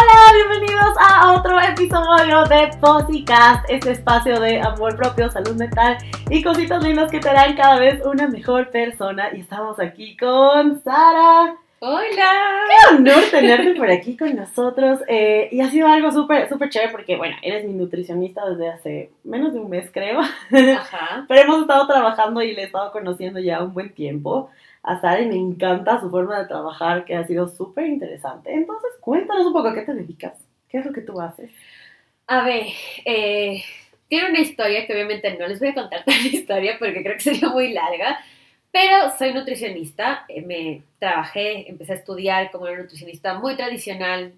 Hola, bienvenidos a otro episodio de Posicast, este espacio de amor propio, salud mental y cositas lindas que te harán cada vez una mejor persona. Y estamos aquí con Sara. Hola. Qué honor tenerte por aquí con nosotros. eh, y ha sido algo súper, súper chévere porque, bueno, eres mi nutricionista desde hace menos de un mes, creo. Ajá. Pero hemos estado trabajando y le he estado conociendo ya un buen tiempo a Sara y me encanta su forma de trabajar que ha sido súper interesante. Entonces, cuéntanos un poco a qué te dedicas, qué es lo que tú haces. A ver, eh, tiene una historia que obviamente no les voy a contar toda la historia porque creo que sería muy larga, pero soy nutricionista, eh, me trabajé, empecé a estudiar como una nutricionista muy tradicional,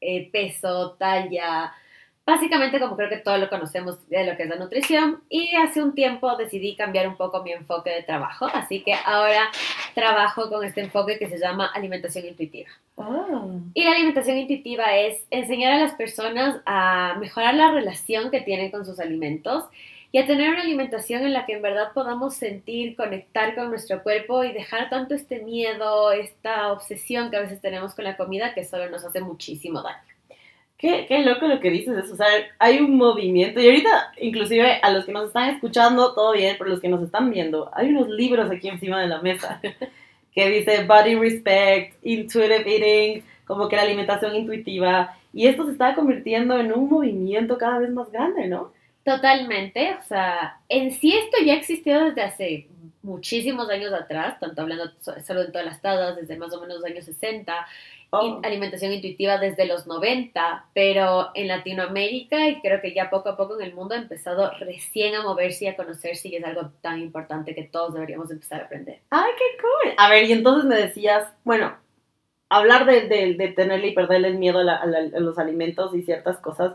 eh, peso, talla, básicamente como creo que todos lo conocemos de lo que es la nutrición y hace un tiempo decidí cambiar un poco mi enfoque de trabajo, así que ahora trabajo con este enfoque que se llama alimentación intuitiva. Y la alimentación intuitiva es enseñar a las personas a mejorar la relación que tienen con sus alimentos y a tener una alimentación en la que en verdad podamos sentir, conectar con nuestro cuerpo y dejar tanto este miedo, esta obsesión que a veces tenemos con la comida que solo nos hace muchísimo daño. Qué, qué loco lo que dices, eso, o sea, hay un movimiento y ahorita inclusive a los que nos están escuchando, todo bien, pero los que nos están viendo, hay unos libros aquí encima de la mesa que dice Body Respect, Intuitive Eating, como que la alimentación intuitiva y esto se está convirtiendo en un movimiento cada vez más grande, ¿no? Totalmente, o sea, en sí esto ya existió desde hace muchísimos años atrás, tanto hablando so- solo de todas las tablas, desde más o menos los años 60, Oh. alimentación intuitiva desde los 90, pero en Latinoamérica y creo que ya poco a poco en el mundo ha empezado recién a moverse y a conocerse y es algo tan importante que todos deberíamos empezar a aprender. ¡Ay, qué cool! A ver, y entonces me decías, bueno, hablar de, de, de tenerle y perderle el miedo a, la- a la- a los alimentos y ciertas cosas,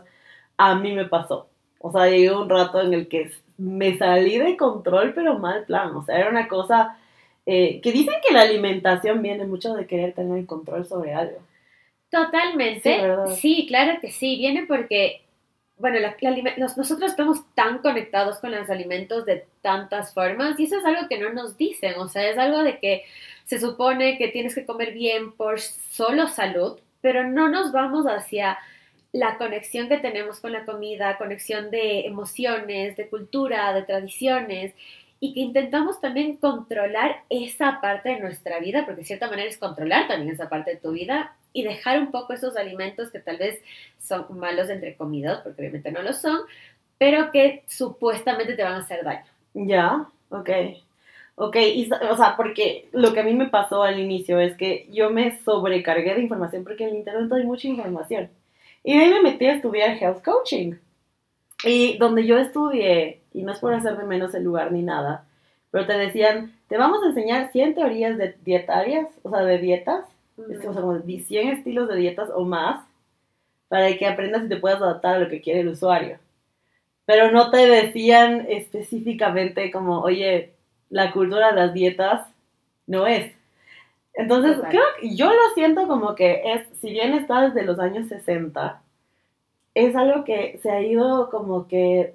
a mí me pasó. O sea, llegó un rato en el que me salí de control, pero mal plan. O sea, era una cosa eh, que dicen que la alimentación viene mucho de querer tener el control sobre algo. Totalmente. Sí. Sí, claro que sí. Viene porque, bueno, la- nosotros estamos tan conectados con los alimentos de tantas formas y eso es algo que no nos dicen. O sea, es algo de que se supone que tienes que comer bien por solo salud, pero no nos vamos hacia la conexión que tenemos con la comida, conexión de emociones, de cultura, de tradiciones, y que intentamos también controlar esa parte de nuestra vida, porque de cierta manera es controlar también esa parte de tu vida y dejar un poco esos alimentos que tal vez son malos entre comidas, porque obviamente no lo son, pero que supuestamente te van a hacer daño. Ya, ok. Ok, y, o sea, porque lo que a mí me pasó al inicio es que yo me sobrecargué de información porque en internet hay mucha información. Y de ahí me metí a estudiar health coaching. Y donde yo estudié, y no es por hacer de menos el lugar ni nada, pero te decían, te vamos a enseñar 100 teorías de dietarias, o sea, de dietas, es que, o sea, como 100 estilos de dietas o más, para que aprendas y te puedas adaptar a lo que quiere el usuario. Pero no te decían específicamente como, oye, la cultura de las dietas no es. Entonces, creo que yo lo siento como que es, si bien está desde los años 60, es algo que se ha ido como que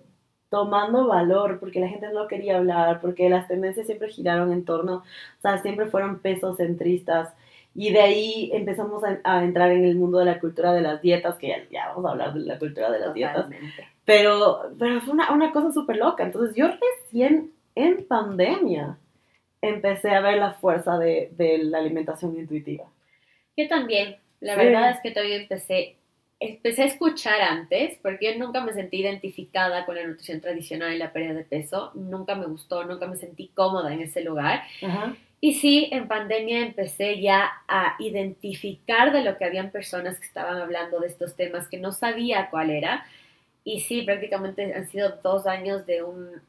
tomando valor porque la gente no quería hablar, porque las tendencias siempre giraron en torno, o sea, siempre fueron pesos centristas. Y de ahí empezamos a, a entrar en el mundo de la cultura de las dietas, que ya, ya vamos a hablar de la cultura de las dietas. Pero, pero fue una, una cosa súper loca. Entonces yo recién en pandemia empecé a ver la fuerza de, de la alimentación intuitiva. Yo también, la Sí. verdad es que también empecé, empecé a escuchar antes, porque yo nunca me sentí identificada con la nutrición tradicional y la pérdida de peso, nunca me gustó, nunca me sentí cómoda en ese lugar. Ajá. Y sí, en pandemia empecé ya a identificar de lo que habían personas que estaban hablando de estos temas que no sabía cuál era. Y sí, prácticamente han sido dos años de un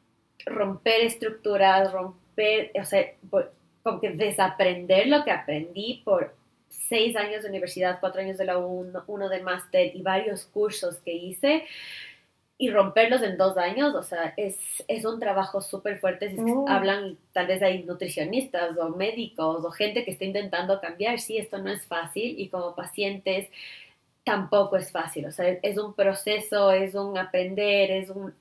romper estructuras, romper, o sea, como que desaprender lo que aprendí por seis años de universidad, cuatro años de la uno, uno de máster y varios cursos que hice y romperlos en dos años, o sea, es, es un trabajo súper fuerte. Si es que Oh. hablan, tal vez hay nutricionistas o médicos o gente que está intentando cambiar, sí, esto no es fácil y como pacientes tampoco es fácil, o sea, es un proceso, es un aprender, es un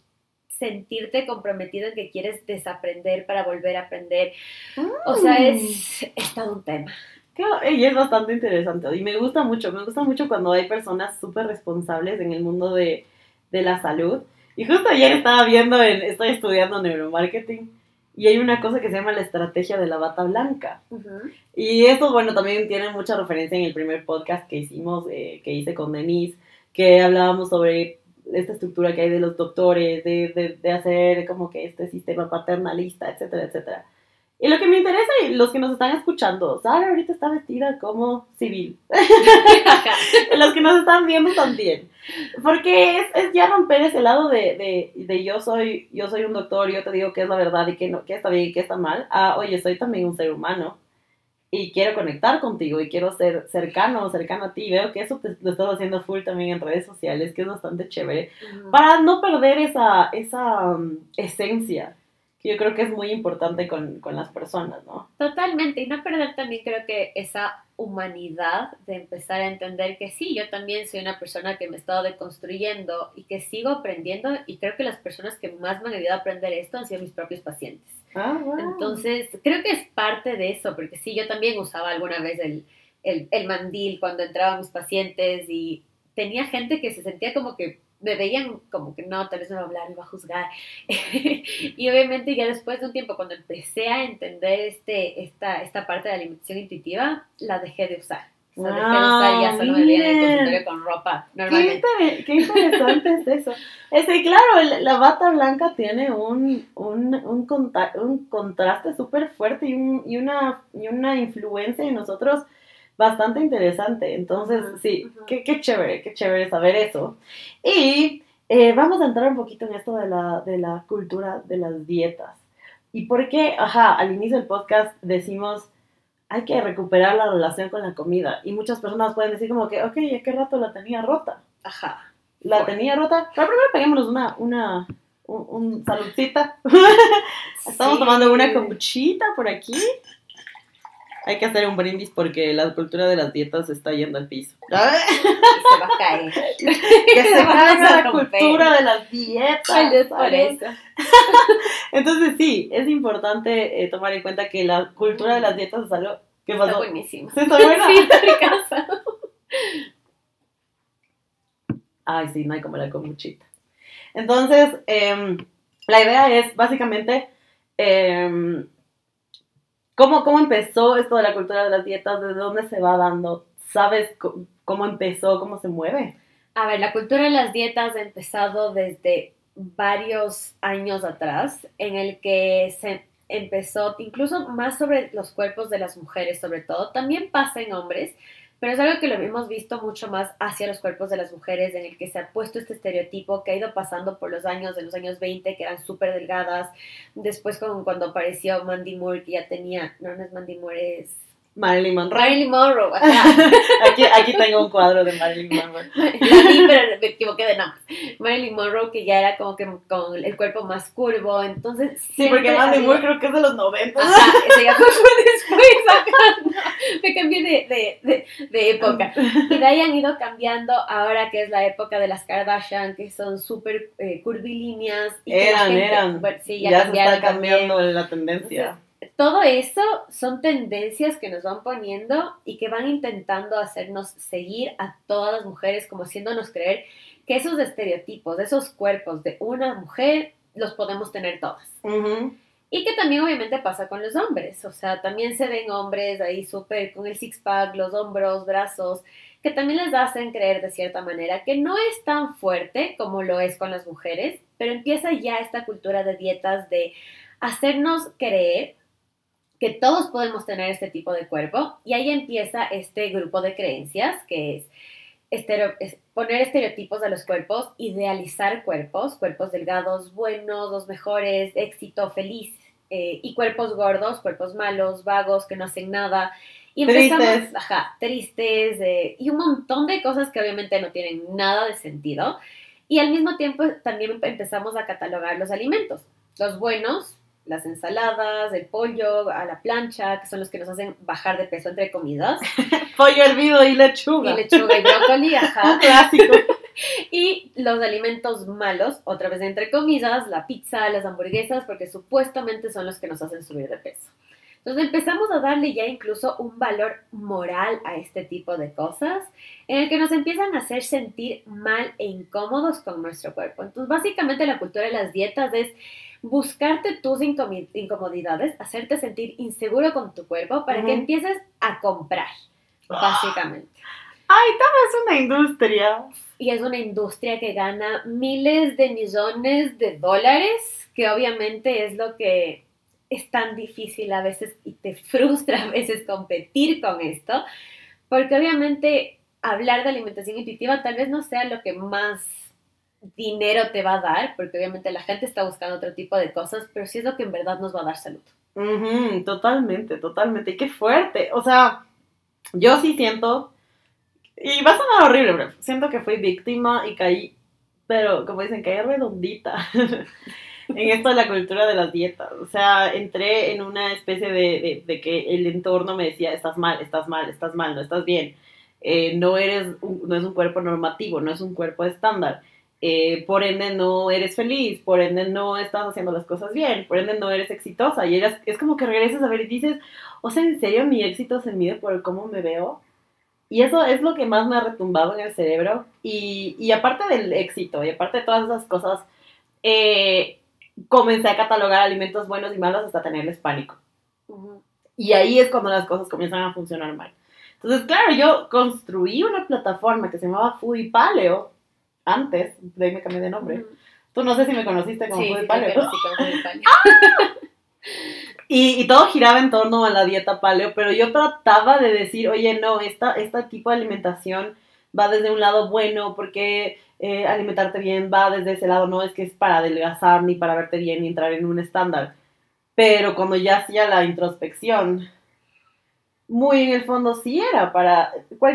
sentirte comprometido en que quieres desaprender para volver a aprender. O sea, es, es todo un tema. Y es bastante interesante. Y me gusta mucho, me gusta mucho cuando hay personas súper responsables en el mundo de, de la salud. Y justo ayer estaba viendo, en, estoy estudiando neuromarketing, y hay una cosa que se llama la estrategia de la bata blanca. Y esto, bueno, también tiene mucha referencia en el primer podcast que hicimos, eh, que hice con Denise, que hablábamos sobre esta estructura que hay de los doctores, de, de, de hacer como que este sistema paternalista, etcétera, etcétera. Y lo que me interesa, y los que nos están escuchando, Sara ahorita está vestida como civil. los que nos están viendo también. Porque es, es ya romper ese lado de, de, de yo, soy, yo soy un doctor, yo te digo qué es la verdad y qué, no, qué está bien y qué está mal. Ah, oye, soy también un ser humano y quiero conectar contigo y quiero ser cercano, cercano a ti. Veo que eso te, lo estás haciendo full también en redes sociales, que es bastante chévere. Ujú. Para no perder esa, esa um, esencia, que yo creo que es muy importante con, con las personas, ¿no? Totalmente, y no perder también creo que esa humanidad de empezar a entender que sí, yo también soy una persona que me he estado deconstruyendo y que sigo aprendiendo y creo que las personas que más me han ayudado a aprender esto han sido mis propios pacientes. Ah, wow. Entonces, creo que es parte de eso, porque sí, yo también usaba alguna vez el, el, el mandil cuando entraban mis pacientes y tenía gente que se sentía como que me veían como que no, tal vez me va a hablar, me va a juzgar. y obviamente ya después de un tiempo, cuando empecé a entender este, esta, esta parte de la alimentación intuitiva, la dejé de usar. O sea, dejé de usar y ya solo me veía en el Wow, consultorio con ropa, normalmente. qué interesante es eso. Este, claro, la bata blanca tiene un, un, un, conta- un contraste súper fuerte y, un- y, una, y una influencia en nosotros bastante interesante. Entonces, Ujú, sí, ujú. qué, qué chévere, qué chévere saber eso. Y eh, vamos a entrar un poquito en esto de la, de la cultura de las dietas. Y por qué, ajá, al inicio del podcast decimos, hay que recuperar la relación con la comida. Y muchas personas pueden decir como que, ok, ¿a qué rato la tenía rota? Ajá. La Fuerte. tenía rota. Pero primero peguémonos una, una, un, un saludcita. Estamos Sí. tomando una kombuchita por aquí. Hay que hacer un brindis porque la cultura de las dietas está yendo al piso. Y se va a caer. que se Vamos caiga a la romper. cultura de las dietas. Entonces sí, es importante eh, tomar en cuenta que la cultura de las dietas es algo que Está pasó. buenísimo. ¿Sí está buena? Sí, está. Ay, sí, no hay como la kombuchita. Entonces, em, la idea es básicamente em, ¿cómo, cómo empezó esto de la cultura de las dietas, de dónde se va dando, ¿sabes cómo empezó, cómo se mueve? A ver, la cultura de las dietas ha empezado desde varios años atrás, en el que se empezó incluso más sobre los cuerpos de las mujeres, sobre todo. También pasa en hombres, pero es algo que lo hemos visto mucho más hacia los cuerpos de las mujeres, en el que se ha puesto este estereotipo que ha ido pasando por los años, de los años 20, que eran súper delgadas. Después, con, cuando apareció Mandy Moore, que ya tenía, no, no es Mandy Moore, es Marilyn Monroe. Marilyn Monroe. ajá. Aquí, aquí tengo un cuadro de Marilyn Monroe. La vi, pero me equivoqué de nombre. Marilyn Monroe, que ya era como que con el cuerpo más curvo, entonces... Sí, porque había- Moore creo que es de los 90. Ajá, ya me cambié de, de, de, de época. Y de ahí han ido cambiando ahora que es la época de las Kardashian, que son súper eh, curvilíneas. Y Eran, gente- eran. bueno, sí, ya, ya se está cambiando también. la tendencia. Todo eso son tendencias que nos van poniendo y que van intentando hacernos seguir a todas las mujeres, como haciéndonos creer que esos estereotipos, esos cuerpos de una mujer, los podemos tener todas. Ujú. Y que también obviamente pasa con los hombres, o sea, también se ven hombres ahí súper con el six-pack, los hombros, brazos, que también les hacen creer de cierta manera que no es tan fuerte como lo es con las mujeres, pero empieza ya esta cultura de dietas de hacernos creer que todos podemos tener este tipo de cuerpo y ahí empieza este grupo de creencias que es, estereo- es poner estereotipos a los cuerpos, idealizar cuerpos, cuerpos delgados, buenos, los mejores, éxito, feliz, eh, y cuerpos gordos, cuerpos malos, vagos, que no hacen nada. Y empezamos, Tristes. ajá, tristes, eh, y un montón de cosas que obviamente no tienen nada de sentido. Y al mismo tiempo también empezamos a catalogar los alimentos. Los buenos, las ensaladas, el pollo a la plancha, que son los que nos hacen bajar de peso entre comidas. Pollo hervido y lechuga. Y lechuga y brócoli, Un ajá. clásico. Y los alimentos malos, otra vez entre comidas, la pizza, las hamburguesas, porque supuestamente son los que nos hacen subir de peso. Entonces empezamos a darle ya incluso un valor moral a este tipo de cosas, en el que nos empiezan a hacer sentir mal e incómodos con nuestro cuerpo. Entonces básicamente la cultura de las dietas es buscarte tus incomodidades, hacerte sentir inseguro con tu cuerpo para que empieces a comprar, ah. básicamente. Ay, también es una industria. Y es una industria que gana miles de millones de dólares, que obviamente es lo que es tan difícil a veces y te frustra a veces competir con esto, porque obviamente hablar de alimentación intuitiva tal vez no sea lo que más dinero te va a dar, porque obviamente la gente está buscando otro tipo de cosas, pero sí es lo que en verdad nos va a dar salud. totalmente, totalmente. Y qué fuerte. O sea, yo sí siento, y va a sonar horrible, pero siento que fui víctima y caí, pero como dicen, caí redondita. en esto de la cultura de las dietas. O sea, entré en una especie de, de, que el entorno me decía, estás mal, estás mal, estás mal, no estás bien. Eh, no, eres no es un cuerpo normativo, no es un cuerpo estándar. Eh, por ende no eres feliz, por ende no estás haciendo las cosas bien, por ende no eres exitosa. Y eres, es como que regresas a ver y dices, o sea, ¿en serio mi éxito se mide por cómo me veo? Y eso es lo que más me ha retumbado en el cerebro. Y, y aparte del éxito, y aparte de todas esas cosas, eh, comencé a catalogar alimentos buenos y malos hasta tenerles pánico. Y ahí es cuando las cosas comienzan a funcionar mal. Entonces, claro, yo construí una plataforma que se llamaba Foodie Paleo antes, de ahí me cambié de nombre. Tú no sé si me conociste como Foodie Paleo. y, y, todo giraba en torno a la dieta paleo, pero yo trataba de decir, oye, no, esta, este tipo de alimentación va desde un lado bueno, porque eh, alimentarte bien va desde ese lado, no es que es para adelgazar ni para verte bien ni entrar en un estándar. Pero cuando ya hacía la introspección, muy en el fondo sí era para,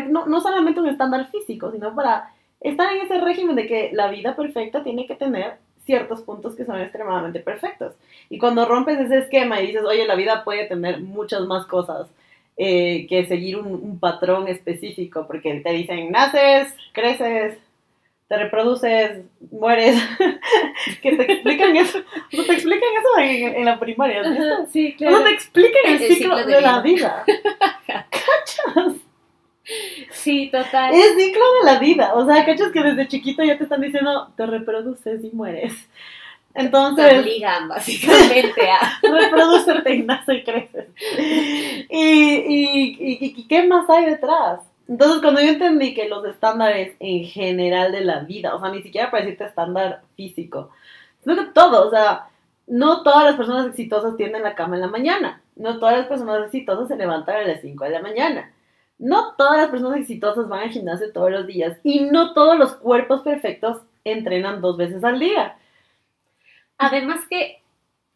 no, no solamente un estándar físico, sino para estar en ese régimen de que la vida perfecta tiene que tener ciertos puntos que son extremadamente perfectos. Y cuando rompes ese esquema y dices, oye, la vida puede tener muchas más cosas eh, que seguir un, un, patrón específico, porque te dicen, naces, creces, te reproduces, mueres, que te explican eso, no te explican eso en, la primaria, Sí, claro. No te explican el, ciclo, de, la vida. ¿Cachas? Sí, total. Es ciclo de la vida, o sea, cachas que desde chiquito ya te están diciendo, te reproduces y mueres. Entonces. Te obligan básicamente a reproducerte y nace y creces. Y, y, y, y, ¿qué más hay detrás? Entonces, cuando yo entendí que los estándares en general de la vida, o sea, ni siquiera para decirte estándar físico, sino que todo, o sea, no todas las personas exitosas tienden la cama en la mañana, no todas las personas exitosas se levantan a las 5 de la mañana, no todas las personas exitosas van al gimnasio todos los días y no todos los cuerpos perfectos entrenan dos veces al día. Además que,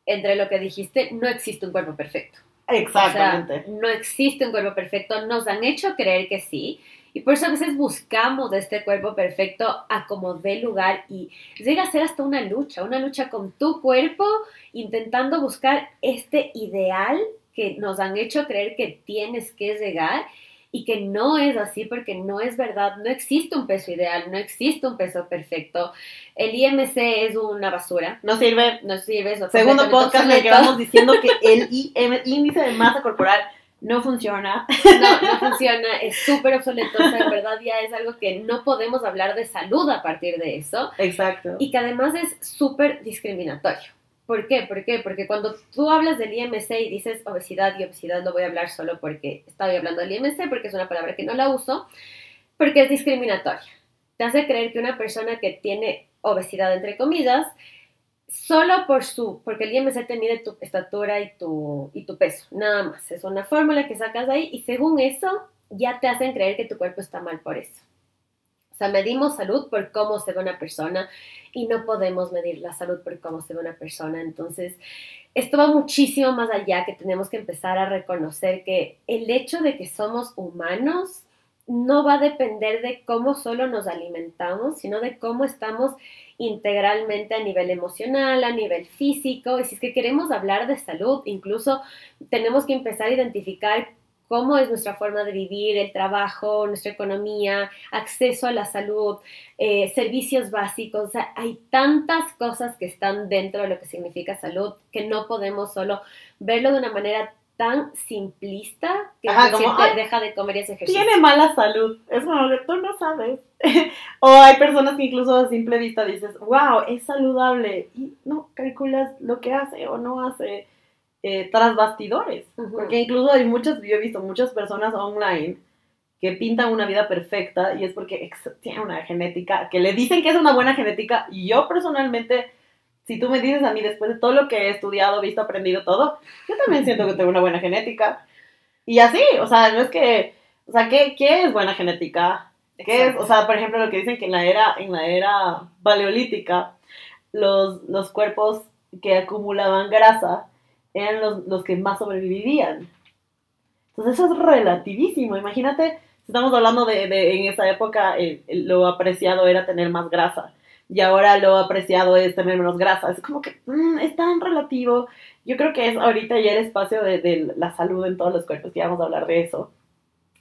entre lo que dijiste, no existe un cuerpo perfecto. Exactamente. no existe un cuerpo perfecto, nos han hecho creer que sí. Y por eso a veces buscamos de este cuerpo perfecto a como dé lugar y llega a ser hasta una lucha, una lucha con tu cuerpo, intentando buscar este ideal que nos han hecho creer que tienes que llegar y que no es así porque no es verdad, no existe un peso ideal, no existe un peso perfecto. El IMC es una basura. No sirve. No sirve. Segundo podcast en que vamos diciendo que el índice de masa corporal no funciona. No, no funciona, es súper obsoleto, o sea, en verdad ya es algo que no podemos hablar de salud a partir de eso. Exacto. Y que además es súper discriminatorio. ¿Por qué? ¿Por qué? Porque cuando tú hablas del IMC y dices obesidad y obesidad, no voy a hablar solo porque estoy hablando del IMC, porque es una palabra que no la uso, porque es discriminatoria. Te hace creer que una persona que tiene obesidad, entre comillas, solo por su, porque el IMC te mide tu estatura y tu, y tu peso, nada más. Es una fórmula que sacas de ahí y según eso ya te hacen creer que tu cuerpo está mal por eso. O sea, medimos salud por cómo se ve una persona y no podemos medir la salud por cómo se ve una persona. Entonces, esto va muchísimo más allá, que tenemos que empezar a reconocer que el hecho de que somos humanos no va a depender de cómo solo nos alimentamos, sino de cómo estamos integralmente a nivel emocional, a nivel físico. Y si es que queremos hablar de salud, incluso tenemos que empezar a identificar cómo es nuestra forma de vivir, el trabajo, nuestra economía, acceso a la salud, eh, servicios básicos. O sea, hay tantas cosas que están dentro de lo que significa salud que no podemos solo verlo de una manera tan simplista que Ajá, como, "Ay, deja de comer y hacer ejercicio. Tiene mala salud. Es como que tú no sabes. o hay personas que incluso a simple vista dices, wow, es saludable. Y no calculas lo que hace o no hace eh, tras bastidores. Ujú. Porque incluso hay muchas, yo he visto muchas personas online que pintan una vida perfecta y es porque tienen una genética, que le dicen que es una buena genética. Y yo personalmente, si tú me dices a mí después de todo lo que he estudiado, visto, aprendido, todo, yo también siento que tengo una buena genética. Y así, o sea, no es que, o sea, ¿qué, qué es buena genética? ¿Qué es? O sea, por ejemplo, lo que dicen que en la era, en la era paleolítica, los, los cuerpos que acumulaban grasa eran los, los que más sobrevivían. Entonces eso es relativísimo. Imagínate, estamos hablando de, de en esa época, lo apreciado era tener más grasa. Y ahora lo apreciado es tener menos grasa. Es como que mm, es tan relativo. Yo creo que es ahorita ya el espacio de, de la salud en todos los cuerpos, que vamos a hablar de eso.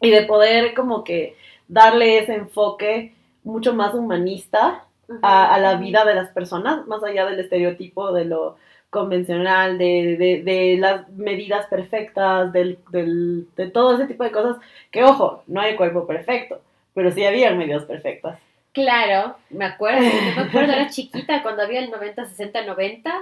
Y de poder como que darle ese enfoque mucho más humanista a, a la vida de las personas, más allá del estereotipo de lo convencional, de, de- de las medidas perfectas, del, del- de todo ese tipo de cosas, que ojo, no hay cuerpo perfecto, pero sí había medidas perfectas. Claro, me acuerdo, yo me acuerdo, era chiquita cuando había el 90, 60, 90,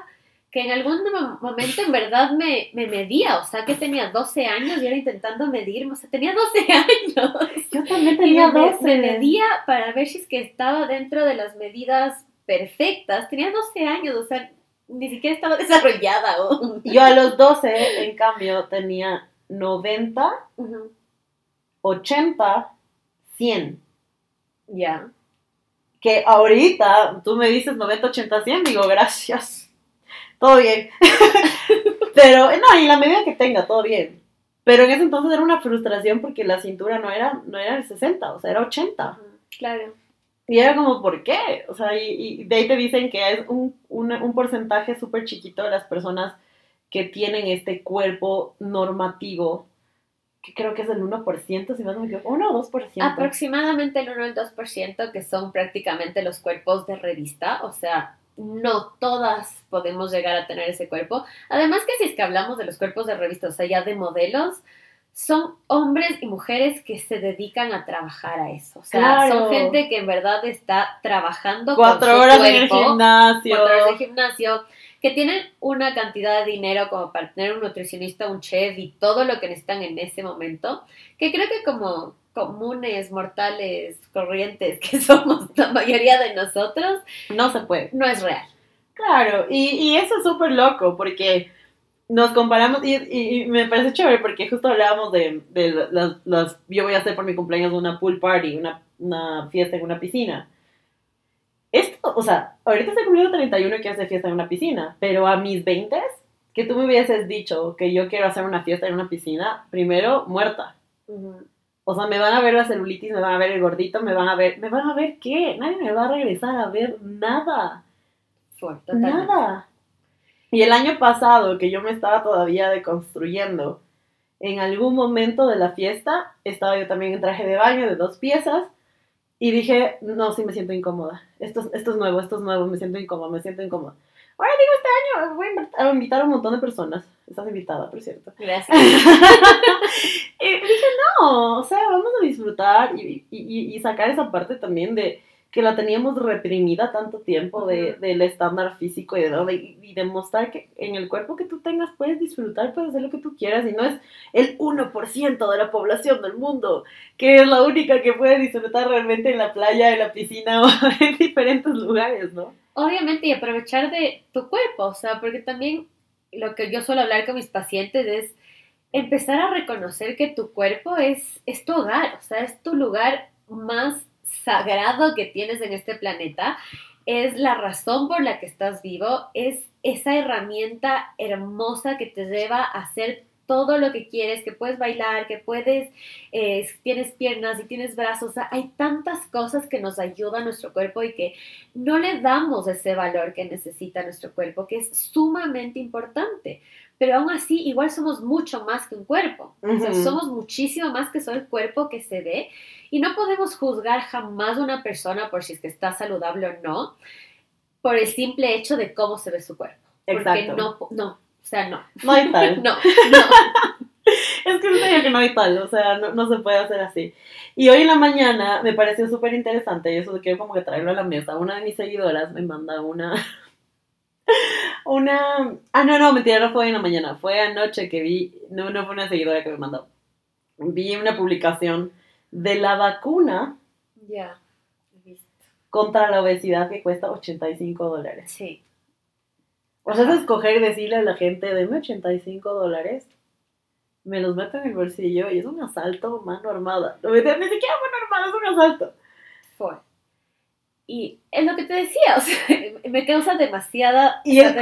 que en algún mo- momento en verdad me, me medía, o sea que tenía 12 años y era intentando medirme, o sea, tenía 12 años. Yo también Y tenía me, 12. me medía para ver si es que estaba dentro de las medidas perfectas, tenía 12 años, o sea, ni siquiera estaba desarrollada aún. Yo a los 12, en cambio, tenía 90, Ujú, 80, 100. Ya. Que ahorita tú me dices 90, 80, 100, digo gracias. Todo bien. Pero no, y la medida que tenga, todo bien. Pero en ese entonces era una frustración porque la cintura no era, no era el 60, o sea, era 80. Ujú, Claro. Y era como, ¿por qué? O sea, y, de ahí te dicen que es un, un, un porcentaje súper chiquito de las personas que tienen este cuerpo normativo, que creo que es el 1%, si no me equivoco, 1 o 2%. Aproximadamente el 1 o el 2% que son prácticamente los cuerpos de revista, o sea, no todas podemos llegar a tener ese cuerpo. Además que si es que hablamos de los cuerpos de revista, o sea, ya de modelos, son hombres y mujeres que se dedican a trabajar a eso. O sea, Claro. son gente que en verdad está trabajando Cuatro con su horas en el cuerpo, gimnasio. cuatro horas de gimnasio, que tienen una cantidad de dinero como para tener un nutricionista, un chef y todo lo que necesitan en ese momento, que creo que como comunes, mortales, corrientes que somos la mayoría de nosotros, No se puede. no es real. Claro, y, y eso es súper loco porque nos comparamos y, y- y me parece chévere porque justo hablábamos de, de las, las- Yo voy a hacer por mi cumpleaños una pool party, una, una fiesta en una piscina. Esto, o sea, ahorita estoy cumpliendo 31 y quiero hacer fiesta en una piscina, pero a mis 20 que tú me hubieses dicho que yo quiero hacer una fiesta en una piscina, primero muerta. O sea, me van a ver la celulitis, me van a ver el gordito, me van a ver... ¿Me van a ver qué? Nadie me va a regresar a ver nada. Fue, totalmente. Nada. Y el año pasado, que yo me estaba todavía deconstruyendo, en algún momento de la fiesta, estaba yo también en traje de baño de dos piezas y dije, no, sí me siento incómoda. Esto, es- esto es nuevo, esto es nuevo, me siento incómoda, me siento incómoda. Ahora digo, este año voy a invitar- a un montón de personas. Estás invitada, por cierto. Gracias. y dije, no, o sea, vamos a disfrutar y- y sacar esa parte también de que la teníamos reprimida tanto tiempo de, del estándar físico y de, de, y demostrar que en el cuerpo que tú tengas puedes disfrutar, puedes hacer lo que tú quieras y no es el 1% de la población del mundo que es la única que puede disfrutar realmente en la playa, en la piscina o en diferentes lugares, ¿no? Obviamente, y aprovechar de tu cuerpo, o sea, porque también lo que yo suelo hablar con mis pacientes es empezar a reconocer que tu cuerpo es, es tu hogar, o sea, es tu lugar más sagrado que tienes en este planeta, es la razón por la que estás vivo, es esa herramienta hermosa que te lleva a hacer todo lo que quieres, que puedes bailar, que puedes, eh, tienes piernas, si tienes brazos, hay tantas cosas que nos ayudan a nuestro cuerpo y que no le damos ese valor que necesita nuestro cuerpo, que es sumamente importante. Pero aún así, igual somos mucho más que un cuerpo. O sea, somos muchísimo más que solo el cuerpo que se ve. Y no podemos juzgar jamás a una persona por si es que está saludable o no, por el simple hecho de cómo se ve su cuerpo. Porque Exacto. no, no, o sea, no. No hay tal. No, no. que en serio que no hay tal, o sea, no, no se puede hacer así. Y hoy en la mañana me pareció súper interesante, y eso quiero como que traerlo a la mesa. Una de mis seguidoras me manda una. Una. Ah, no, no, mentira, no fue hoy en la mañana. Fue anoche que vi. No, no fue una seguidora que me mandó. Vi una publicación de la vacuna visto. contra la obesidad que cuesta 85 dólares. Sí. O sea, es escoger y decirle a la gente, deme 85 dólares, me los meto en el bolsillo y es un asalto mano armada. No, Ni siquiera mano armada, es un asalto. Fue. Y es lo que te decía, o sea, me causa demasiada, Y el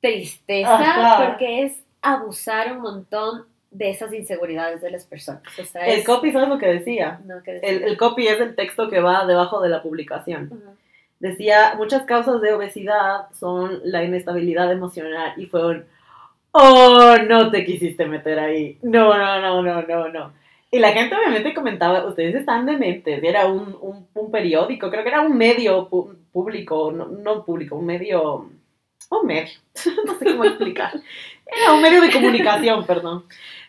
tristeza Ajá. porque es abusar un montón de esas inseguridades de las personas. O sea, El es- copy, ¿sabes lo que decía? no, El, el copy es el texto que va debajo de la publicación. Decía, muchas causas de obesidad son la inestabilidad emocional y fue un, oh, no te quisiste meter ahí. No, no, no, no, no, no. Y la gente obviamente comentaba, ustedes están dementes. Era un, un, un periódico, creo que era un medio público, no, no público, un medio, un medio, no sé cómo explicar. Era un medio de comunicación, perdón.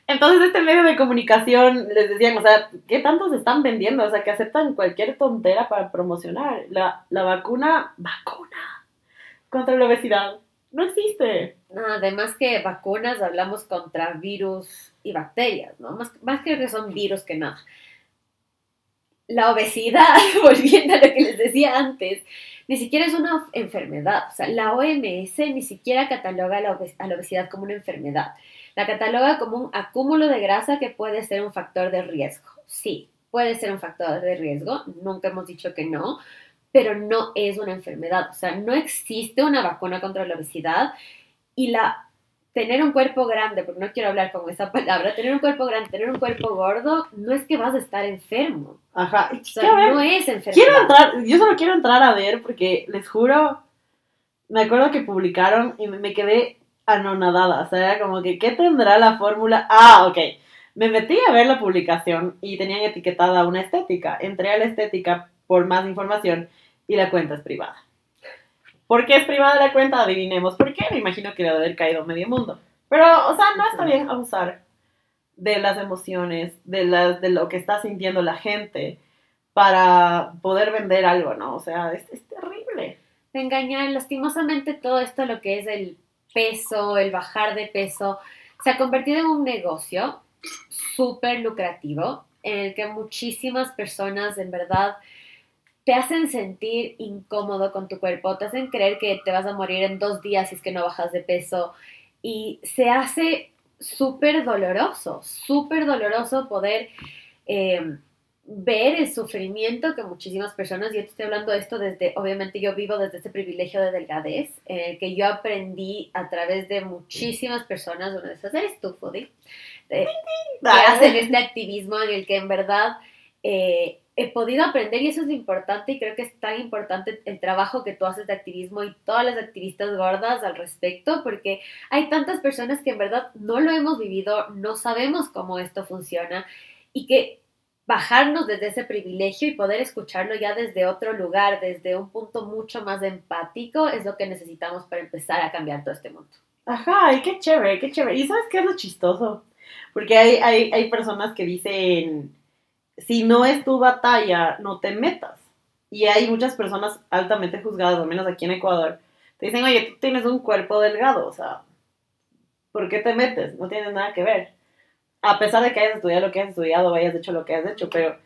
Entonces este medio de comunicación les decían, o sea, ¿qué tanto se están vendiendo? O sea, que aceptan cualquier tontera para promocionar. La, la vacuna, vacuna contra la obesidad, no existe. Además que vacunas hablamos contra virus y bacterias, ¿no? Más, más que son virus que nada. La obesidad, volviendo a lo que les decía antes, ni siquiera es una enfermedad. O sea, la OMS ni siquiera cataloga a la obesidad como una enfermedad. La cataloga como un acúmulo de grasa que puede ser un factor de riesgo. Sí, puede ser un factor de riesgo, nunca hemos dicho que no, pero no es una enfermedad. O sea, no existe una vacuna contra la obesidad y la tener un cuerpo grande, porque no quiero hablar con esa palabra, tener un cuerpo grande, tener un cuerpo gordo, no es que vas a estar enfermo. Ajá. O sea, ver- no es enfermedad. Quiero entrar, yo solo quiero entrar a ver porque les juro, me acuerdo que publicaron y me quedé anonadada, o sea, era como que, ¿qué tendrá la fórmula? Ah, ok. Me metí a ver la publicación y tenían etiquetada una estética. Entré a la estética por más información y la cuenta es privada. ¿Por qué es privada la cuenta? Adivinemos por qué. Me imagino que le ha de haber caído medio mundo. Pero, o sea, no está bien abusar de las emociones, de, las, de lo que está sintiendo la gente para poder vender algo, ¿no? O sea, es, terrible. de engañar. Lastimosamente todo esto, lo que es el peso, el bajar de peso, se ha convertido en un negocio súper lucrativo en el que muchísimas personas en verdad te hacen sentir incómodo con tu cuerpo, te hacen creer que te vas a morir en dos días si es que no bajas de peso y se hace súper doloroso, súper doloroso poder eh, ver el sufrimiento que muchísimas personas, yo te estoy hablando de esto desde, obviamente yo vivo desde ese privilegio de delgadez, en el que yo aprendí a través de muchísimas personas, una de esas eres tú, Fodi, que hacen este activismo en el que en verdad eh, he podido aprender y eso es importante y creo que es tan importante el trabajo que tú haces de activismo y todas las activistas gordas al respecto porque hay tantas personas que en verdad no lo hemos vivido, no sabemos cómo esto funciona y que bajarnos desde ese privilegio y poder escucharlo ya desde otro lugar, desde un punto mucho más empático, es lo que necesitamos para empezar a cambiar todo este mundo. Ajá, y qué chévere, qué chévere. ¿Y sabes qué es lo chistoso? Porque hay, hay, hay personas que dicen, si no es tu batalla, no te metas. Y hay muchas personas altamente juzgadas, al menos aquí en Ecuador, te dicen, oye, tú tienes un cuerpo delgado, o sea, ¿por qué te metes? No tienes nada que ver. A pesar de que hayas estudiado lo que has estudiado, hayas hecho lo que has hecho, pero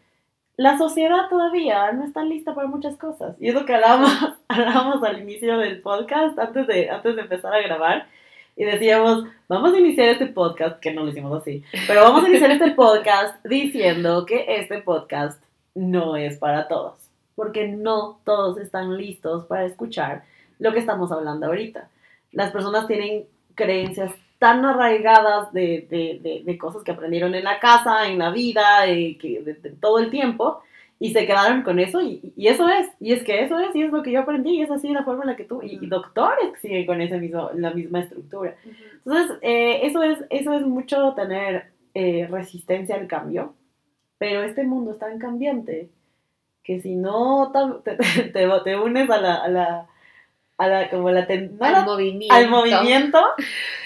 la sociedad todavía no está lista para muchas cosas. Y es lo que hablábamos al inicio del podcast, antes de, antes de empezar a grabar, y decíamos, vamos a iniciar este podcast, que no lo hicimos así, pero vamos a iniciar este podcast diciendo que este podcast no es para todos, porque no todos están listos para escuchar lo que estamos hablando ahorita. Las personas tienen creencias tan arraigadas de, de, de, de cosas que aprendieron en la casa, en la vida, eh, de todo el tiempo, y se quedaron con eso, y, y, eso es, y es que eso es, y es lo que yo aprendí, y es así la forma en la que tú, y, y doctores que siguen con ese mismo, la misma estructura. Entonces, eh, eso, es, eso es mucho tener eh, resistencia al cambio, pero este mundo es tan cambiante que si no te, te, te, te unes a la, a la, a la, como la, ten, no al, la movimiento. al movimiento,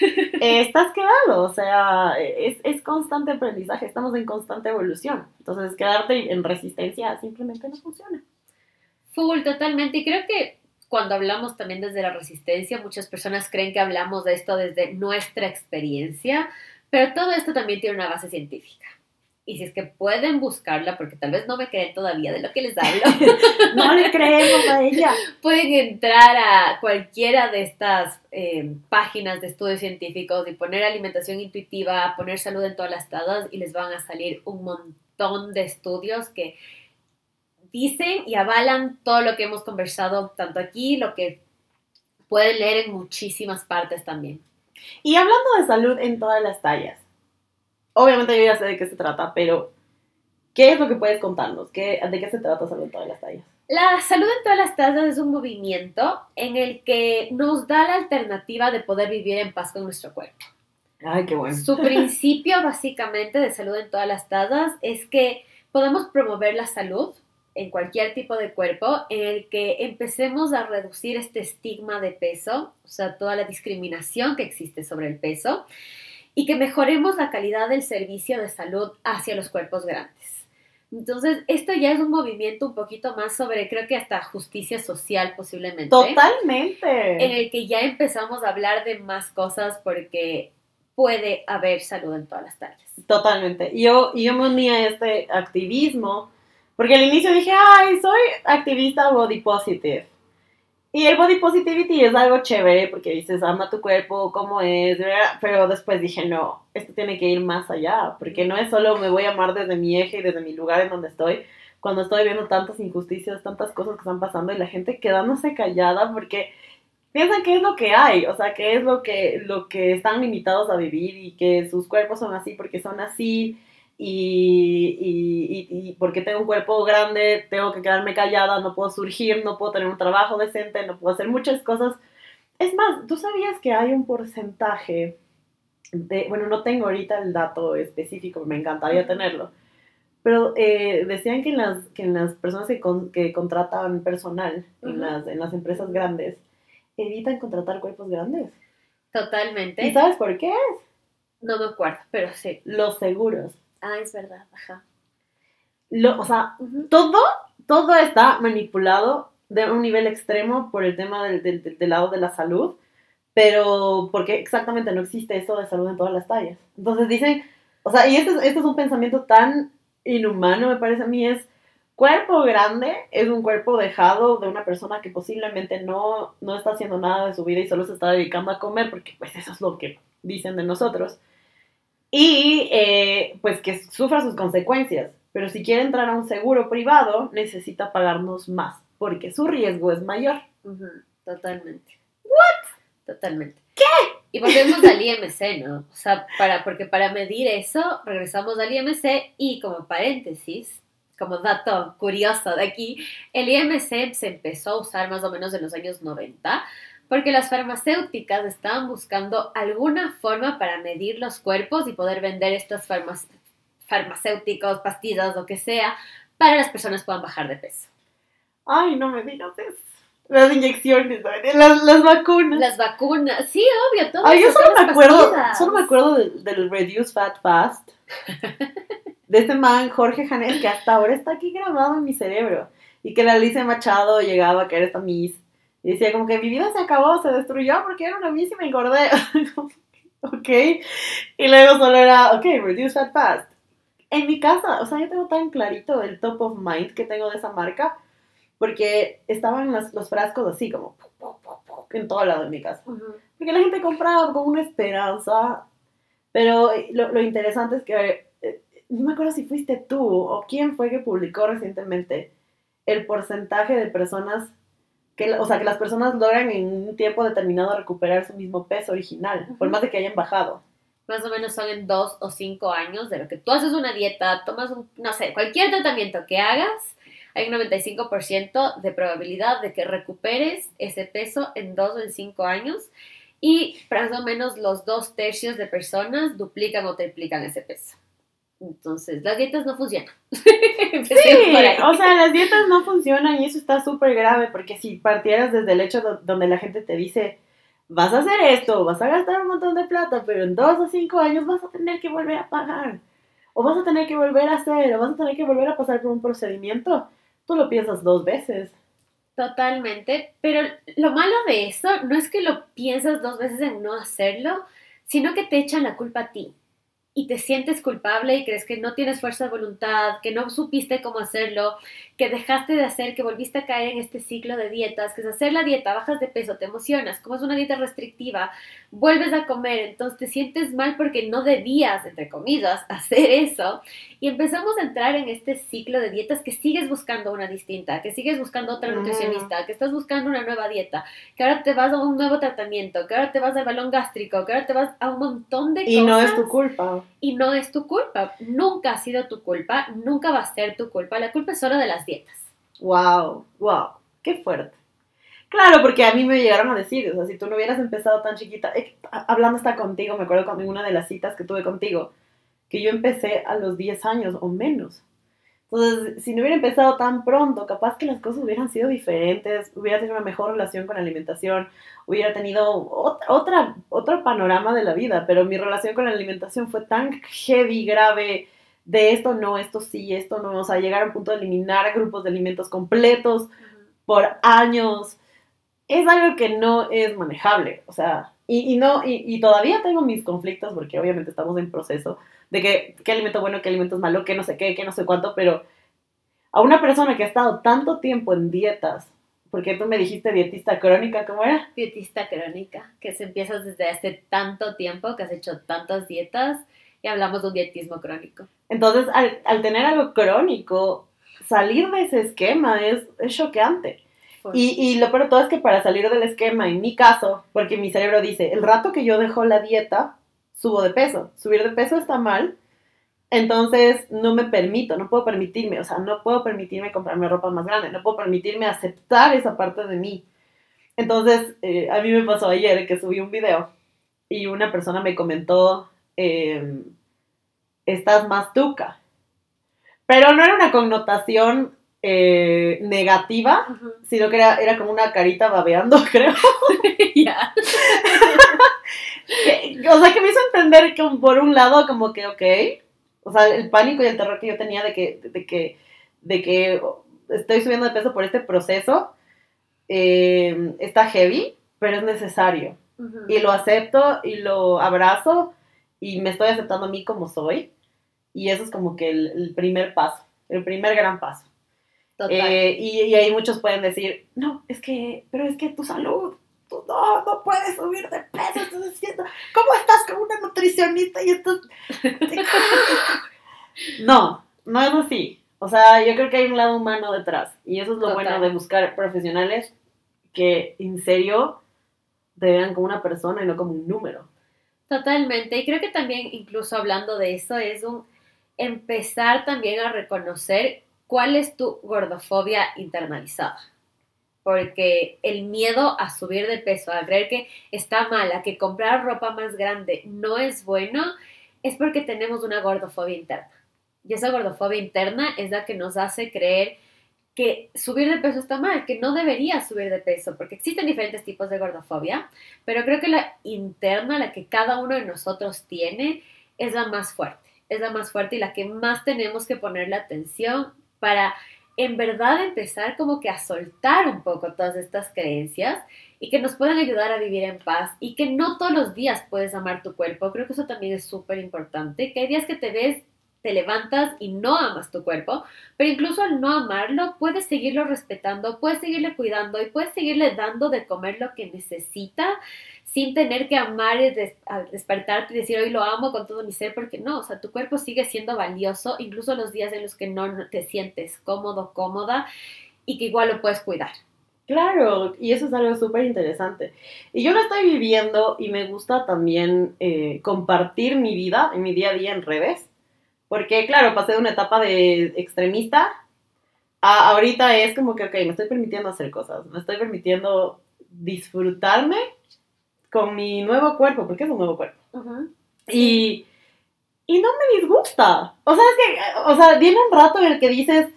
estás quedado, o sea, es, es constante aprendizaje, estamos en constante evolución. Entonces, quedarte en resistencia simplemente no funciona. Full, totalmente. Y creo que cuando hablamos también desde la resistencia, muchas personas creen que hablamos de esto desde nuestra experiencia, pero todo esto también tiene una base científica. Y si es que pueden buscarla, porque tal vez no me creen todavía de lo que les hablo. no le creemos a ella. Pueden entrar a cualquiera de estas eh, páginas de estudios científicos y poner alimentación intuitiva, poner salud en todas las tadas y les van a salir un montón de estudios que dicen y avalan todo lo que hemos conversado tanto aquí, lo que pueden leer en muchísimas partes también. Y hablando de salud en todas las tallas, obviamente yo ya sé de qué se trata, pero ¿qué es lo que puedes contarnos? ¿Qué, ¿De qué se trata salud en todas las tallas? La salud en todas las tallas es un movimiento en el que nos da la alternativa de poder vivir en paz con nuestro cuerpo. Ay, qué bueno. Su principio básicamente de salud en todas las tallas es que podemos promover la salud en cualquier tipo de cuerpo en el que empecemos a reducir este estigma de peso, o sea, toda la discriminación que existe sobre el peso, y que mejoremos la calidad del servicio de salud hacia los cuerpos grandes. Entonces, esto ya es un movimiento un poquito más sobre, creo que hasta justicia social posiblemente. Totalmente. En el que ya empezamos a hablar de más cosas porque puede haber salud en todas las tallas. Totalmente. Yo, yo me uní a este activismo porque al inicio dije, ay, soy activista body positive. Y el body positivity es algo chévere porque dices, ama tu cuerpo, cómo es, pero después dije, no, esto tiene que ir más allá, porque no es solo me voy a amar desde mi eje y desde mi lugar en donde estoy, cuando estoy viendo tantas injusticias, tantas cosas que están pasando y la gente quedándose callada porque piensan que es lo que hay, o sea, que es lo que, lo que están limitados a vivir y que sus cuerpos son así porque son así y, y, y, porque tengo un cuerpo grande, tengo que quedarme callada, no puedo surgir, no puedo tener un trabajo decente, no puedo hacer muchas cosas. Es más, ¿tú sabías que hay un porcentaje de, bueno, no tengo ahorita el dato específico, me encantaría tenerlo, pero eh, decían que en, las, que en las personas que, que contratan personal en, las, en las empresas grandes, evitan contratar cuerpos grandes. Totalmente. ¿Y sabes por qué es? No me acuerdo, pero sí. Los seguros. Ah, es verdad, ajá. Lo, o sea, todo, todo está manipulado de un nivel extremo por el tema del, del, del, lado de la salud, pero porque exactamente no existe eso de salud en todas las tallas. Entonces dicen, o sea, y este, este es un pensamiento tan inhumano, me parece a mí, es cuerpo grande es un cuerpo dejado de una persona que posiblemente no, no está haciendo nada de su vida y solo se está dedicando a comer, porque pues eso es lo que dicen de nosotros y eh, pues que sufra sus consecuencias. Pero si quiere entrar a un seguro privado, necesita pagarnos más, porque su riesgo es mayor. Totalmente. ¿What? Totalmente. ¿Qué? Y volvemos al IMC, ¿no? O sea, para, porque para medir eso, regresamos al IMC y como paréntesis, como dato curioso de aquí, el IMC se empezó a usar más o menos en los años 90 porque las farmacéuticas estaban buscando alguna forma para medir los cuerpos y poder vender estos farmacéuticos, pastillas, lo que sea, para que las personas puedan bajar de peso. Ay, no me digas eso. Las inyecciones, las, las vacunas. Las vacunas, sí, obvio, todo Ay, yo solo me, acuerdo, solo me acuerdo del, del Reduce Fat Fast. de este man, Jorge Janés, que hasta ahora está aquí grabado en mi cerebro. Y que la Alicia Machado llegaba a caer esta Miss y decía como que mi vida se acabó, se destruyó porque era una bici y me engordé. ok. Y luego solo era, ok, reduce that fast. En mi casa, o sea, yo tengo tan clarito el top of mind que tengo de esa marca, porque estaban los, los frascos así como en todo lado de mi casa. Porque la gente compraba con una esperanza. Pero lo, lo interesante es que, eh, no me acuerdo si fuiste tú o quién fue que publicó recientemente el porcentaje de personas o sea, que las personas logran en un tiempo determinado recuperar su mismo peso original, por más de que hayan bajado. Más o menos son en dos o cinco años de lo que tú haces una dieta, tomas un, no sé, cualquier tratamiento que hagas, hay un 95% de probabilidad de que recuperes ese peso en dos o en cinco años y más o menos los dos tercios de personas duplican o triplican ese peso. Entonces, las dietas no funcionan. sí, o sea, las dietas no funcionan y eso está súper grave porque si partieras desde el hecho donde la gente te dice, vas a hacer esto, vas a gastar un montón de plata, pero en dos o cinco años vas a tener que volver a pagar. O vas a tener que volver a hacer, o vas a tener que volver a pasar por un procedimiento. Tú lo piensas dos veces. Totalmente, pero lo malo de eso no es que lo piensas dos veces en no hacerlo, sino que te echan la culpa a ti y te sientes culpable y crees que no tienes fuerza de voluntad, que no supiste cómo hacerlo, que dejaste de hacer, que volviste a caer en este ciclo de dietas, que es hacer la dieta, bajas de peso, te emocionas, como es una dieta restrictiva, vuelves a comer, entonces te sientes mal porque no debías, entre comillas, hacer eso. Y empezamos a entrar en este ciclo de dietas que sigues buscando una distinta, que sigues buscando otra nutricionista, que estás buscando una nueva dieta, que ahora te vas a un nuevo tratamiento, que ahora te vas al balón gástrico, que ahora te vas a un montón de cosas. Y no es tu culpa. Y no es tu culpa. Nunca ha sido tu culpa, nunca va a ser tu culpa. La culpa es solo de las dietas. Wow, wow, qué fuerte. Claro, porque a mí me llegaron a decir, o sea, si tú no hubieras empezado tan chiquita, eh, hablando hasta contigo, me acuerdo cuando en una de las citas que tuve contigo, que yo empecé a los 10 años o menos. Entonces, si no hubiera empezado tan pronto, capaz que las cosas hubieran sido diferentes, hubiera tenido una mejor relación con la alimentación, hubiera tenido otra, otro panorama de la vida, pero mi relación con la alimentación fue tan heavy, grave, de esto no, esto sí, esto no, o sea, llegar a un punto de eliminar grupos de alimentos completos por años, es algo que no es manejable, o sea, y, no, y, todavía tengo mis conflictos porque obviamente estamos en proceso de que qué alimento bueno, qué alimento es malo, qué no sé qué, qué no sé cuánto, pero a una persona que ha estado tanto tiempo en dietas, porque tú me dijiste dietista crónica, ¿cómo era? Dietista crónica, que se empieza desde hace tanto tiempo, que has hecho tantas dietas y hablamos de un dietismo crónico. Entonces, al, tener algo crónico, salir de ese esquema es, es choqueante. Y, y, lo peor de todo es que para salir del esquema, en mi caso, porque mi cerebro dice, el rato que yo dejo la dieta, subo de peso. Subir de peso está mal. Entonces no me permito, no puedo permitirme, o sea, no puedo permitirme comprarme ropa más grande, no puedo permitirme aceptar esa parte de mí. Entonces, eh, a mí me pasó ayer que subí un video y una persona me comentó, em, estás más tuca. Pero no era una connotación eh, negativa, sino que era, era, como una carita babeando, creo. Ya. o sea, que me hizo entender que por un lado, como que, ok, o sea, el pánico y el terror que yo tenía de que, de que, de que estoy subiendo de peso por este proceso, eh, está heavy, pero es necesario. Y lo acepto y lo abrazo y me estoy aceptando a mí como soy. Y eso es como que el primer paso, el primer gran paso. Eh, y, ahí muchos pueden decir, no, es que, pero es que tu salud, tú no, no puedes subir de peso, estás diciendo, ¿cómo estás con una nutricionista y estás... no, no es así. O sea, yo creo que hay un lado humano detrás. Y eso es lo bueno de buscar profesionales que en serio te vean como una persona y no como un número. Totalmente. Y creo que también, incluso hablando de eso, es un empezar también a reconocer ¿cuál es tu gordofobia internalizada? Porque el miedo a subir de peso, a creer que está mal, a que comprar ropa más grande no es bueno, es porque tenemos una gordofobia interna. Y esa gordofobia interna es la que nos hace creer que subir de peso está mal, que no debería subir de peso, porque existen diferentes tipos de gordofobia, pero creo que la interna, la que cada uno de nosotros tiene, es la más fuerte, es la más fuerte y la que más tenemos que ponerle atención para en verdad empezar como que a soltar un poco todas estas creencias y que nos puedan ayudar a vivir en paz y que no todos los días puedes amar tu cuerpo. Creo que eso también es súper importante, que hay días que te ves te levantas y no amas tu cuerpo, pero incluso al no amarlo, puedes seguirlo respetando, puedes seguirle cuidando y puedes seguirle dando de comer lo que necesita sin tener que amar y despertarte y decir hoy lo amo con todo mi ser, porque no, o sea, tu cuerpo sigue siendo valioso, incluso los días en los que no te sientes cómodo, cómoda, y que igual lo puedes cuidar. Claro, y eso es algo súper interesante. Y yo lo estoy viviendo y me gusta también eh, compartir mi vida, mi día a día en redes, porque claro, pasé de una etapa de extremista a ahorita es como que, ok, me estoy permitiendo hacer cosas, me estoy permitiendo disfrutarme con mi nuevo cuerpo, porque es un nuevo cuerpo. y, y, no me disgusta. O sea, es que, o sea, viene un rato en el que dices,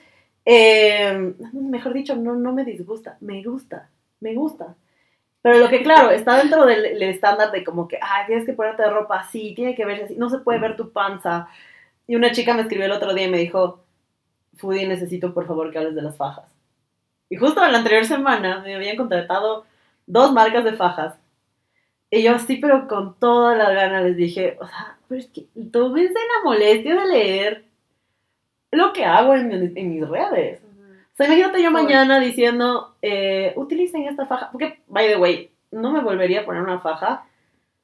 em, mejor dicho, no, no me disgusta, me gusta, me gusta. Pero lo que, claro, está dentro del, del estándar de como que, ay, tienes que ponerte ropa así, tiene que verse así, no se puede ver tu panza. Y una chica me escribió el otro día y me dijo, Foodie, necesito por favor que hables de las fajas. Y justo la anterior semana me habían contratado dos marcas de fajas. Y yo así, pero con toda la gana les dije, o sea, pero es que tómense la molestia de leer lo que hago en, mi- en mis redes. O sea, imagínate yo mañana diciendo, eh, utilicen esta faja. Porque, by the way, no me volvería a poner una faja.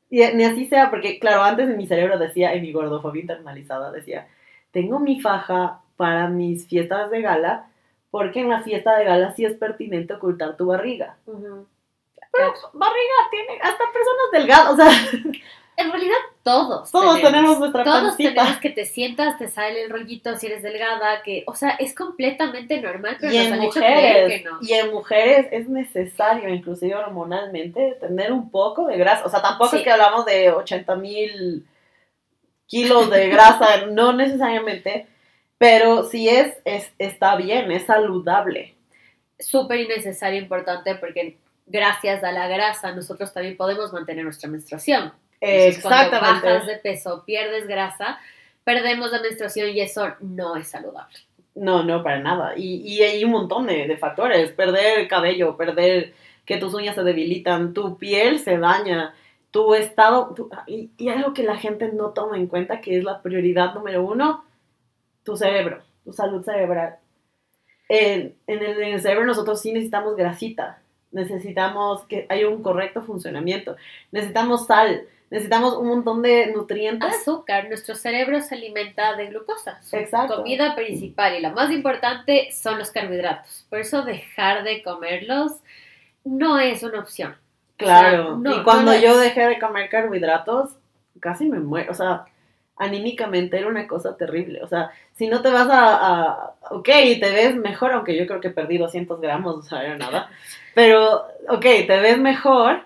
Y, ni así sea, porque, claro, antes en mi cerebro decía, en mi gordofobia internalizada, decía, tengo mi faja para mis fiestas de gala, porque en la fiesta de gala sí es pertinente ocultar tu barriga. Pero barriga tiene hasta personas delgadas, o sea, En realidad todos. todos tenemos nuestra Todos pancita. tenemos que te sientas, te sale el rollito si eres delgada, que, o sea, es completamente normal, pero Y nos en han hecho creer mujeres, que no. y en mujeres es necesario, inclusive hormonalmente, tener un poco de grasa. O sea, tampoco Sí. es que hablamos de 80 mil kilos de grasa, no necesariamente, pero si es, es, está bien, es saludable. Súper innecesario, importante, porque gracias a la grasa nosotros también podemos mantener nuestra menstruación. Entonces, Cuando bajas Exactamente. de peso, pierdes grasa, perdemos la menstruación y eso no es saludable. No, no, para nada. Y, y hay un montón de, de factores. Perder cabello, perder que tus uñas se debilitan, tu piel se daña, tu estado... tu- y, y algo que la gente no toma en cuenta, que es la prioridad número uno, tu cerebro, tu salud cerebral. En, en el, en el cerebro nosotros sí necesitamos grasita, necesitamos que haya un correcto funcionamiento, necesitamos sal, necesitamos un montón de nutrientes. Azúcar, nuestro cerebro se alimenta de glucosa. Su Exacto. comida principal y la más importante son los carbohidratos. Por eso dejar de comerlos no es una opción. Claro, O sea, no, y cuando no yo es. dejé de comer carbohidratos, casi me muero, o sea, anímicamente era una cosa terrible, o sea, si no te vas a, a- ok, te ves mejor, aunque yo creo que perdí 200 gramos, o sea, era nada, pero, ok, te ves mejor,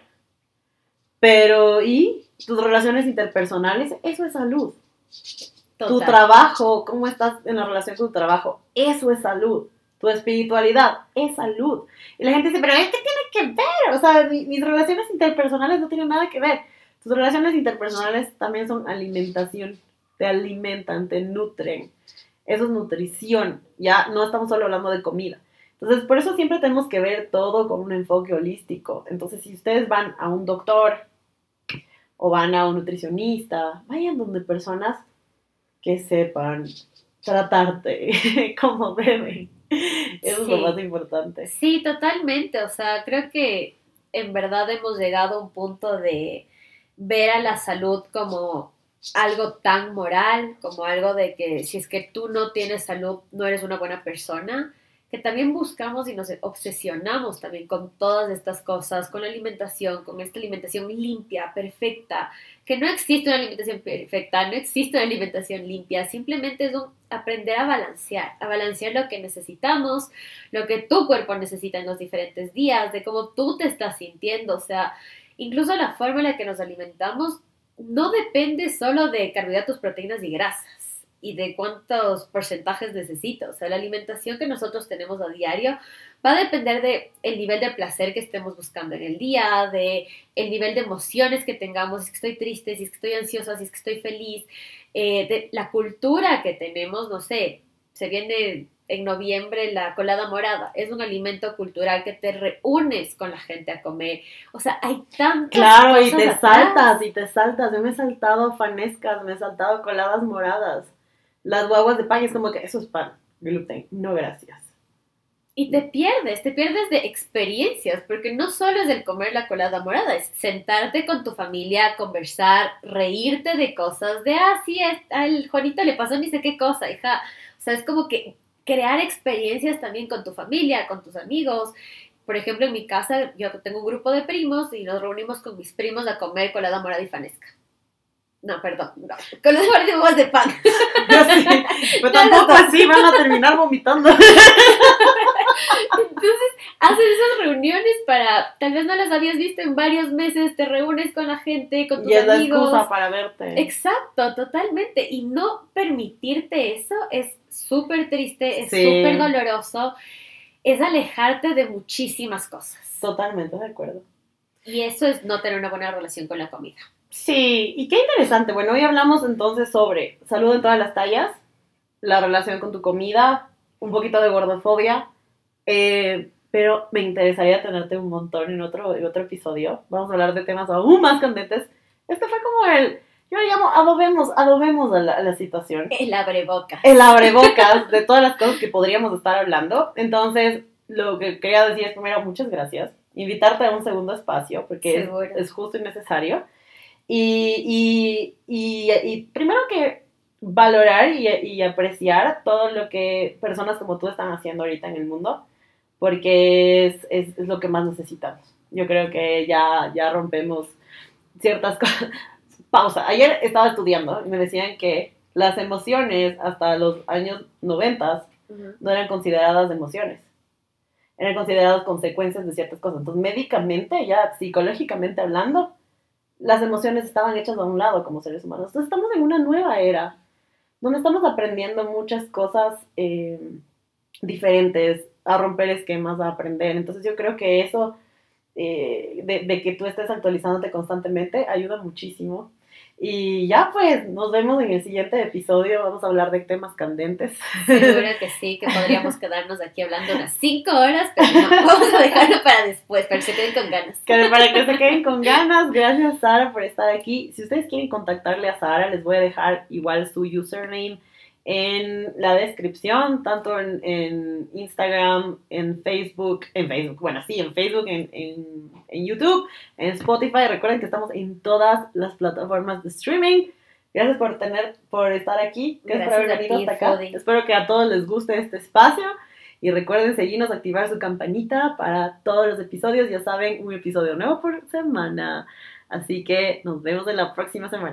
pero, ¿y tus relaciones interpersonales? Eso es salud. Tu trabajo, cómo estás en la relación con tu trabajo, eso es salud. Tu espiritualidad es salud. Y la gente dice, pero es que tiene que ver, o sea, mi- mis relaciones interpersonales no tienen nada que ver. Tus relaciones interpersonales también son alimentación, te alimentan, te nutren. Eso es nutrición, ya no estamos solo hablando de comida. Entonces, por eso siempre tenemos que ver todo con un enfoque holístico. Entonces, si ustedes van a un doctor o van a un nutricionista, vayan donde personas que sepan tratarte como deben. Eso es lo más importante. Sí, totalmente. O sea, creo que en verdad hemos llegado a un punto de ver a la salud como algo tan moral, como algo de que si es que tú no tienes salud, no eres una buena persona, que también buscamos y nos obsesionamos también con todas estas cosas, con la alimentación, con esta alimentación limpia, perfecta, que no existe una alimentación perfecta, no existe una alimentación limpia, simplemente es un aprender a balancear, a balancear lo que necesitamos, lo que tu cuerpo necesita en los diferentes días, de cómo tú te estás sintiendo, o sea, incluso la forma en la que nos alimentamos no depende solo de carbohidratos, proteínas y grasas y de cuántos porcentajes necesito, o sea, la alimentación que nosotros tenemos a diario va a depender de el nivel de placer que estemos buscando en el día, de el nivel de emociones que tengamos, si es que estoy triste, si es que estoy ansiosa, si es que estoy feliz, eh, de la cultura que tenemos, no sé, se viene en noviembre la colada morada, es un alimento cultural que te reúnes con la gente a comer, o sea, hay tantas Claro, y te atrás. saltas, y te saltas. Yo me he saltado fanescas, me he saltado coladas moradas. Las guaguas de pan es como que eso es pan, gluten, no gracias. Y te pierdes, te pierdes de experiencias, porque no solo es el comer la colada morada, es sentarte con tu familia, conversar, reírte de cosas, de, ah, sí, al Juanito le pasó ni sé qué cosa, hija. O sea, es como que crear experiencias también con tu familia, con tus amigos. Por ejemplo, en mi casa yo tengo un grupo de primos y nos reunimos con mis primos a comer colada morada y fanesca. No, perdón, no. Morada y huevos de pan. Yo sí, pero tampoco así van a terminar vomitando. Entonces, haces esas reuniones para, tal vez no las habías visto en varios meses, te reúnes con la gente, con tus Y es la amigos. excusa para verte. Exacto, totalmente. Y no permitirte eso es súper triste, es Sí. súper doloroso, es alejarte de muchísimas cosas. Totalmente de acuerdo. Y eso es no tener una buena relación con la comida. Sí, y qué interesante. Bueno, hoy hablamos entonces sobre salud en todas las tallas, la relación con tu comida, un poquito de gordofobia, eh, pero me interesaría tenerte un montón en otro, en otro episodio. Vamos a hablar de temas aún más candentes. Este fue como el, yo le llamo, adobemos, adobemos a la, a la situación. El abrebocas. El abrebocas de todas las cosas que podríamos estar hablando. Entonces, lo que quería decir es primero, muchas gracias. Invitarte a un segundo espacio, porque es, es justo y necesario. Y, y, y, y primero que valorar y, y apreciar todo lo que personas como tú están haciendo ahorita en el mundo, porque es, es, es lo que más necesitamos. Yo creo que ya, ya rompemos ciertas cosas. Pausa. Ayer estaba estudiando y me decían que las emociones hasta los años 90 Ujú. no eran consideradas emociones. Eran consideradas consecuencias de ciertas cosas. Entonces, médicamente, ya psicológicamente hablando, las emociones estaban hechas a un lado como seres humanos. Entonces, estamos en una nueva era donde estamos aprendiendo muchas cosas eh, diferentes, a romper esquemas, a aprender. Entonces, yo creo que eso, eh, de, de que tú estés actualizándote constantemente, ayuda muchísimo. Y ya pues, nos vemos en el siguiente episodio. Vamos a hablar de temas candentes. Seguro que sí, que podríamos quedarnos aquí hablando unas 5 horas, pero no, vamos a dejarlo para después, para que se queden con ganas. Para que se queden con ganas, gracias Sara por estar aquí. Si ustedes quieren contactarle a Sara, les voy a dejar igual su username en la descripción, tanto en, en Instagram, en Facebook, en Facebook, bueno, sí, en Facebook, en, en, en YouTube, en Spotify. Recuerden que estamos en todas las plataformas de streaming. Gracias por tener, por estar aquí. Gracias, por haber Gracias a venido hasta acá. Fodi. Espero que a todos les guste este espacio. Y recuerden seguirnos, activar su campanita para todos los episodios. Ya saben, un episodio nuevo por semana. Así que nos vemos en la próxima semana.